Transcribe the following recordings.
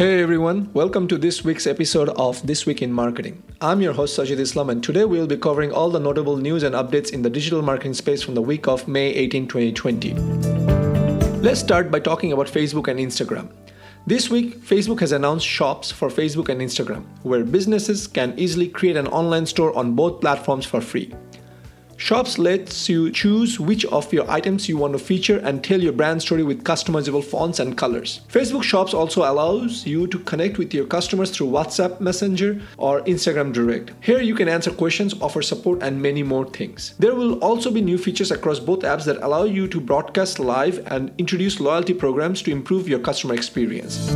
Hey everyone, welcome to this week's episode of This Week in Marketing. I'm your host Sajid Islam, and today we'll be covering all the notable news and updates in the digital marketing space from the week of May 18, 2020. Let's start by talking about Facebook and Instagram. This week, Facebook has announced shops for Facebook and Instagram, where businesses can easily create an online store on both platforms for free. Shops lets you choose which of your items you want to feature and tell your brand story with customizable fonts and colors. Facebook Shops also allows you to connect with your customers through WhatsApp Messenger or Instagram Direct. Here you can answer questions, offer support, and many more things. There will also be new features across both apps that allow you to broadcast live and introduce loyalty programs to improve your customer experience.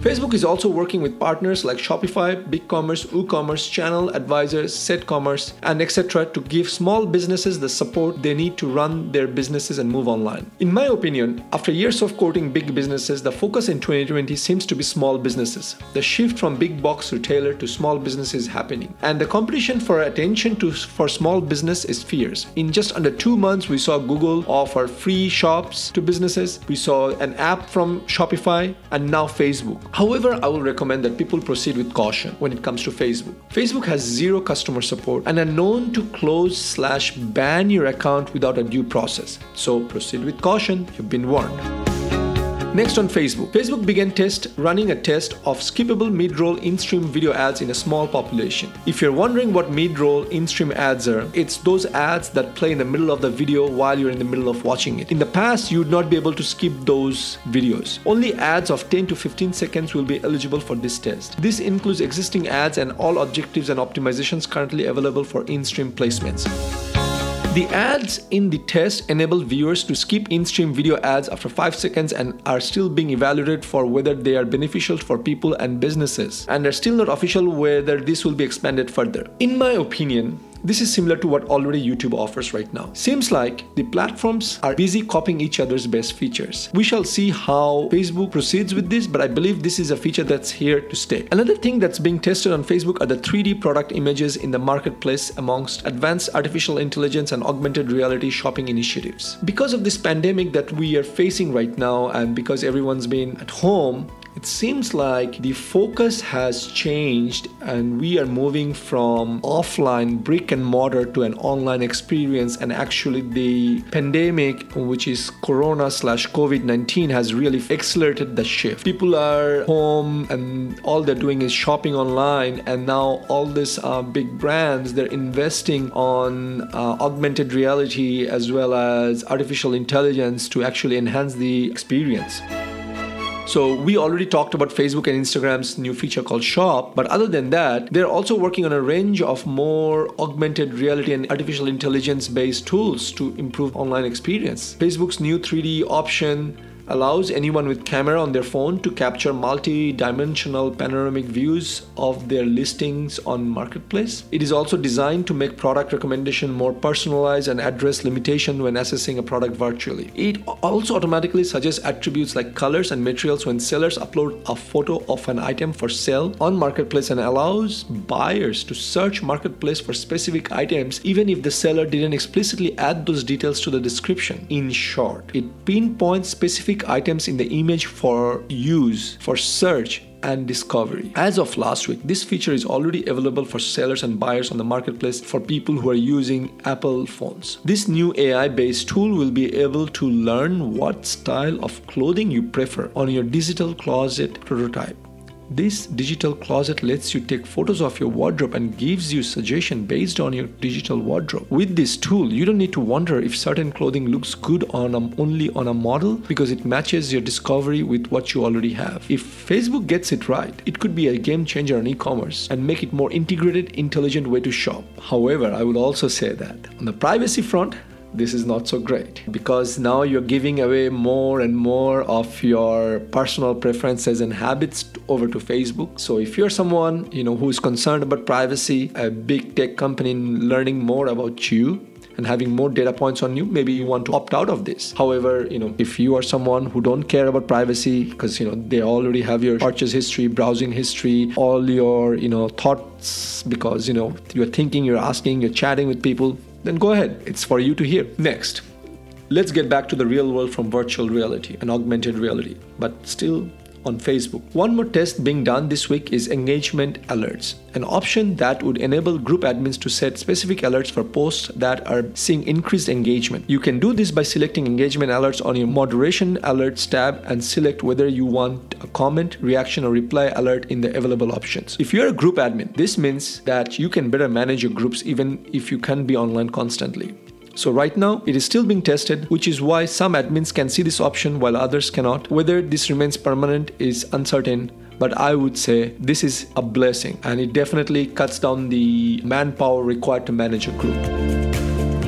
Facebook is also working with partners like Shopify, BigCommerce, WooCommerce, Channel Advisors, CedCommerce, and etc. to give small businesses the support they need to run their businesses and move online. In my opinion, after years of courting big businesses, the focus in 2020 seems to be small businesses. The shift from big box retailer to small business is happening, and the competition for attention to for small business is fierce. In just under 2 months, we saw Google offer free shops to businesses. We saw an app from Shopify and now Facebook. However, I will recommend that people proceed with caution when it comes to Facebook. Facebook has zero customer support and are known to close slash ban your account without a due process. So proceed with caution, you've been warned. Next on Facebook, Facebook began test running a test of skippable mid-roll in-stream video ads in a small population. If you're wondering what mid-roll in-stream ads are, it's those ads that play in the middle of the video while you're in the middle of watching it. In the past, you'd not be able to skip those videos. Only ads of 10 to 15 seconds will be eligible for this test. This includes existing ads and all objectives and optimizations currently available for in-stream placements. The ads in the test enable viewers to skip in-stream video ads after 5 seconds and are still being evaluated for whether they are beneficial for people and businesses and are still not official whether this will be expanded further. In my opinion, this is similar to what already YouTube offers right now. Seems like the platforms are busy copying each other's best features. We shall see how Facebook proceeds with this, but I believe this is a feature that's here to stay. Another thing that's being tested on Facebook are the 3D product images in the marketplace amongst advanced artificial intelligence and augmented reality shopping initiatives. Because of this pandemic that we are facing right now and because everyone's been at home, it seems like the focus has changed and we are moving from offline brick and mortar to an online experience. And actually the pandemic which is corona slash covid-19 has really accelerated the shift. People are home and all they're doing is shopping online. And now all these uh, big brands they're investing on uh, augmented reality as well as artificial intelligence to actually enhance the experience so we already talked about Facebook and Instagram's new feature called Shop, but other than that, they're also working on a range of more augmented reality and artificial intelligence based tools to improve online experience. Facebook's new 3D option allows anyone with camera on their phone to capture multi-dimensional panoramic views of their listings on marketplace. It is also designed to make product recommendation more personalized and address limitation when assessing a product virtually. It also automatically suggests attributes like colors and materials when sellers upload a photo of an item for sale on marketplace and allows buyers to search marketplace for specific items even if the seller didn't explicitly add those details to the description. In short it pinpoints specific items in the image for use for search and discovery. As of last week, this feature is already available for sellers and buyers on the marketplace for people who are using Apple phones. This new AI based tool will be able to learn what style of clothing you prefer on your digital closet prototype. This digital closet lets you take photos of your wardrobe and gives you suggestion based on your digital wardrobe. With this tool, you don't need to wonder if certain clothing looks good on a, only on a model because it matches your discovery with what you already have. If Facebook gets it right, it could be a game changer on e-commerce and make it more integrated, intelligent way to shop. However, I would also say that on the privacy front, this is not so great because now you're giving away more and more of your personal preferences and habits over to Facebook. So if you're someone, you know, who is concerned about privacy, a big tech company learning more about you, and having more data points on you maybe you want to opt out of this however you know if you are someone who don't care about privacy because you know they already have your purchase history browsing history all your you know thoughts because you know you're thinking you're asking you're chatting with people then go ahead. It's for you to hear. Next let's get back to the real world from virtual reality and augmented reality. But still on Facebook. One more test being done this week is engagement alerts, an option that would enable group admins to set specific alerts for posts that are seeing increased engagement. You can do this by selecting engagement alerts on your moderation alerts tab and select whether you want a comment, reaction, or reply alert in the available options. If you're a group admin, this means that you can better manage your groups even if you can't be online constantly. So right now it is still being tested, which is why some admins can see this option while others cannot. Whether this remains permanent is uncertain, but I would say this is a blessing and it definitely cuts down the manpower required to manage a group.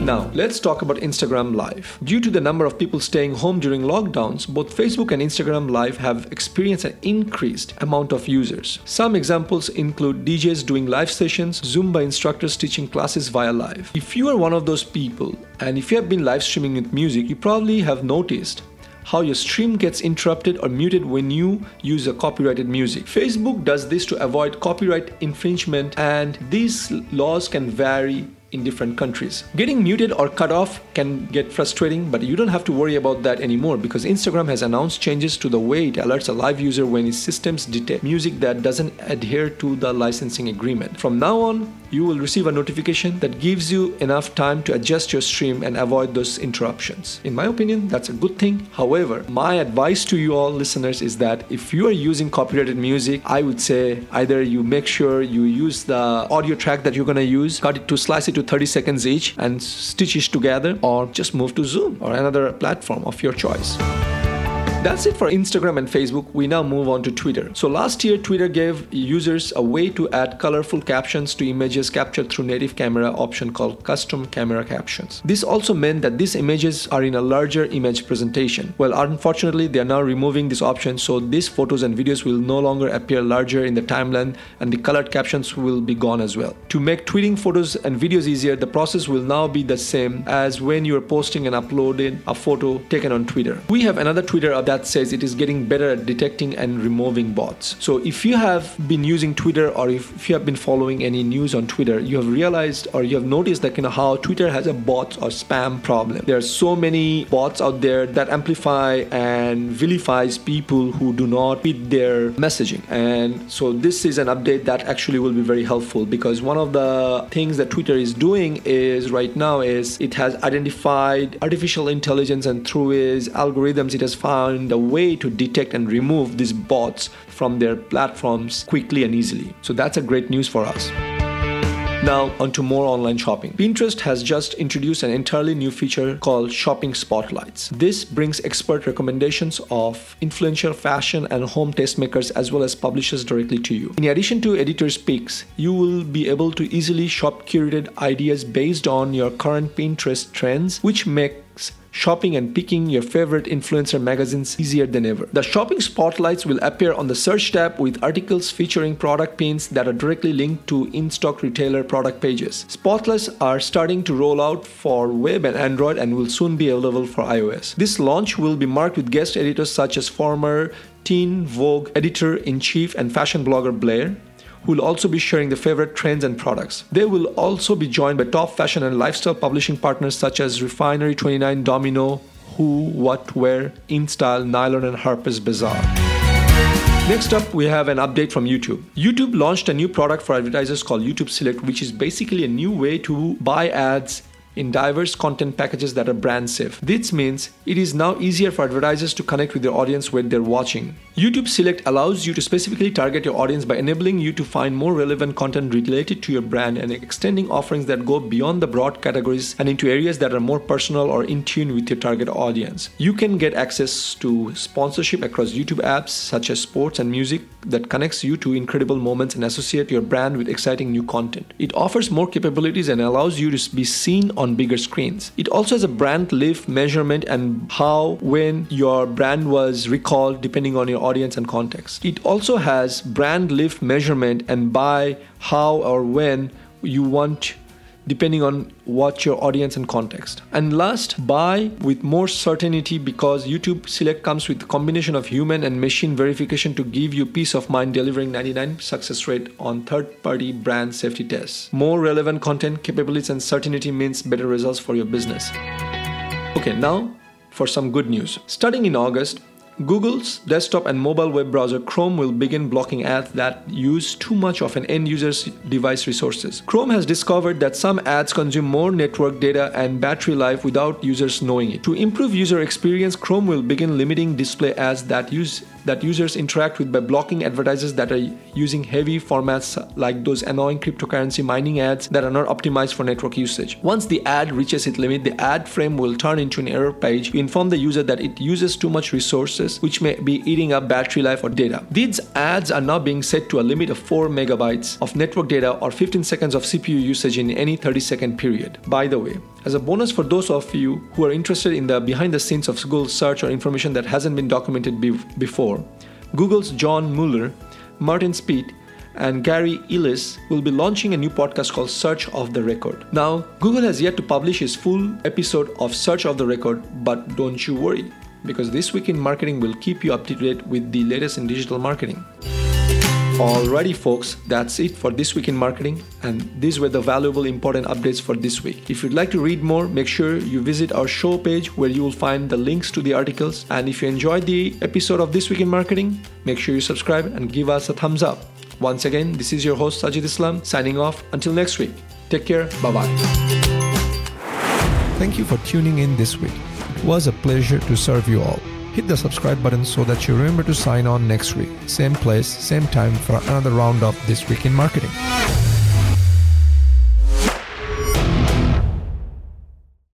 Now, let's talk about Instagram Live. Due to the number of people staying home during lockdowns, both Facebook and Instagram Live have experienced an increased amount of users. Some examples include DJs doing live sessions, Zumba instructors teaching classes via live. If you are one of those people, and if you have been live streaming with music, you probably have noticed how your stream gets interrupted or muted when you use a copyrighted music. Facebook does this to avoid copyright infringement, and these laws can vary in different countries. Getting muted or cut off can get frustrating, but you don't have to worry about that anymore because Instagram has announced changes to the way it alerts a live user when its systems detect music that doesn't adhere to the licensing agreement. From now on, you will receive a notification that gives you enough time to adjust your stream and avoid those interruptions. In my opinion, that's a good thing. However, my advice to you all listeners is that if you are using copyrighted music, I would say either you make sure you use the audio track that you're to use, cut it to slice it to 30 seconds each and stitch it together or just move to Zoom or another platform of your choice. That's it for Instagram and Facebook. We now move on to Twitter. So last year, Twitter gave users a way to add colorful captions to images captured through native camera option called custom camera captions. This also meant that these images are in a larger image presentation. Well, unfortunately, they are now removing this option, so these photos and videos will no longer appear larger in the timeline and the colored captions will be gone as well. To make tweeting photos and videos easier, the process will now be the same as when you are posting and uploading a photo taken on Twitter. We have another Twitter update that says it is getting better at detecting and removing bots. So if you have been using Twitter or if you have been following any news on Twitter, you have realized or you have noticed that you know how Twitter has a bot or spam problem. There are so many bots out there that amplify and vilifies people who do not fit their messaging. And so this is an update that actually will be very helpful because one of the things that Twitter is doing is right now is it has identified artificial intelligence and through its algorithms it has found find a way to detect and remove these bots from their platforms quickly and easily. So that's a great news for us. Now, onto more online shopping. Pinterest has just introduced an entirely new feature called Shopping Spotlights. This brings expert recommendations of influential fashion and home tastemakers as well as publishers directly to you. In addition to editors' picks, you will be able to easily shop curated ideas based on your current Pinterest trends, which make shopping and picking your favorite influencer magazines easier than ever. The shopping spotlights will appear on the search tab with articles featuring product pins that are directly linked to in stock retailer product pages. Spotlights are starting to roll out for web and Android and will soon be available for iOS. This launch will be marked with guest editors such as former Teen Vogue editor in chief and fashion blogger Blair, who will also be sharing their favorite trends and products. They will also be joined by top fashion and lifestyle publishing partners such as Refinery 29, Domino, Who, What, Wear, InStyle, Nylon, and Harper's Bazaar. Next up, we have an update from YouTube. YouTube launched a new product for advertisers called YouTube Select, which is basically a new way to buy ads in diverse content packages that are brand safe. This means it is now easier for advertisers to connect with their audience when they're watching. YouTube Select allows you to specifically target your audience by enabling you to find more relevant content related to your brand and extending offerings that go beyond the broad categories and into areas that are more personal or in tune with your target audience. You can get access to sponsorship across YouTube apps such as sports and music that connects you to incredible moments and associate your brand with exciting new content. It offers more capabilities and allows you to be seen on bigger screens. It also has a brand lift measurement and how when your brand was recalled depending on your audience and context. It also has brand lift measurement and by how or when you want depending on what your audience and context. And last, buy with more certainty because YouTube Select comes with a combination of human and machine verification to give you peace of mind delivering 99 success rate on third-party brand safety tests. More relevant content, capabilities and certainty means better results for your business. Okay, now for some good news. Starting in August, Google's desktop and mobile web browser Chrome will begin blocking ads that use too much of an end user's device resources. Chrome has discovered that some ads consume more network data and battery life without users knowing it. To improve user experience, Chrome will begin limiting display ads that use that users interact with by blocking advertisers that are using heavy formats like those annoying cryptocurrency mining ads that are not optimized for network usage. Once the ad reaches its limit, the ad frame will turn into an error page to inform the user that it uses too much resources, which may be eating up battery life or data. These ads are now being set to a limit of 4 megabytes of network data or 15 seconds of CPU usage in any 30 second period. By the way, as a bonus for those of you who are interested in the behind the scenes of Google search or information that hasn't been documented be- before, Google's John Mueller, Martin Splitt, and Gary Illyes will be launching a new podcast called Search Off the Record. Now, Google has yet to publish his full episode of Search Off the Record, but don't you worry, because This Week in Marketing will keep you up to date with the latest in digital marketing. Alrighty, folks, that's it for this week in marketing, and these were the valuable, important updates for this week. If you'd like to read more, make sure you visit our show page where you will find the links to the articles. And if you enjoyed the episode of This Week in Marketing, make sure you subscribe and give us a thumbs up. Once again, this is your host Sajid Islam signing off. Until next week, take care. Bye bye. Thank you for tuning in this week. It was a pleasure to serve you all hit the subscribe button so that you remember to sign on next week. Same place, same time for another round of This Week in Marketing.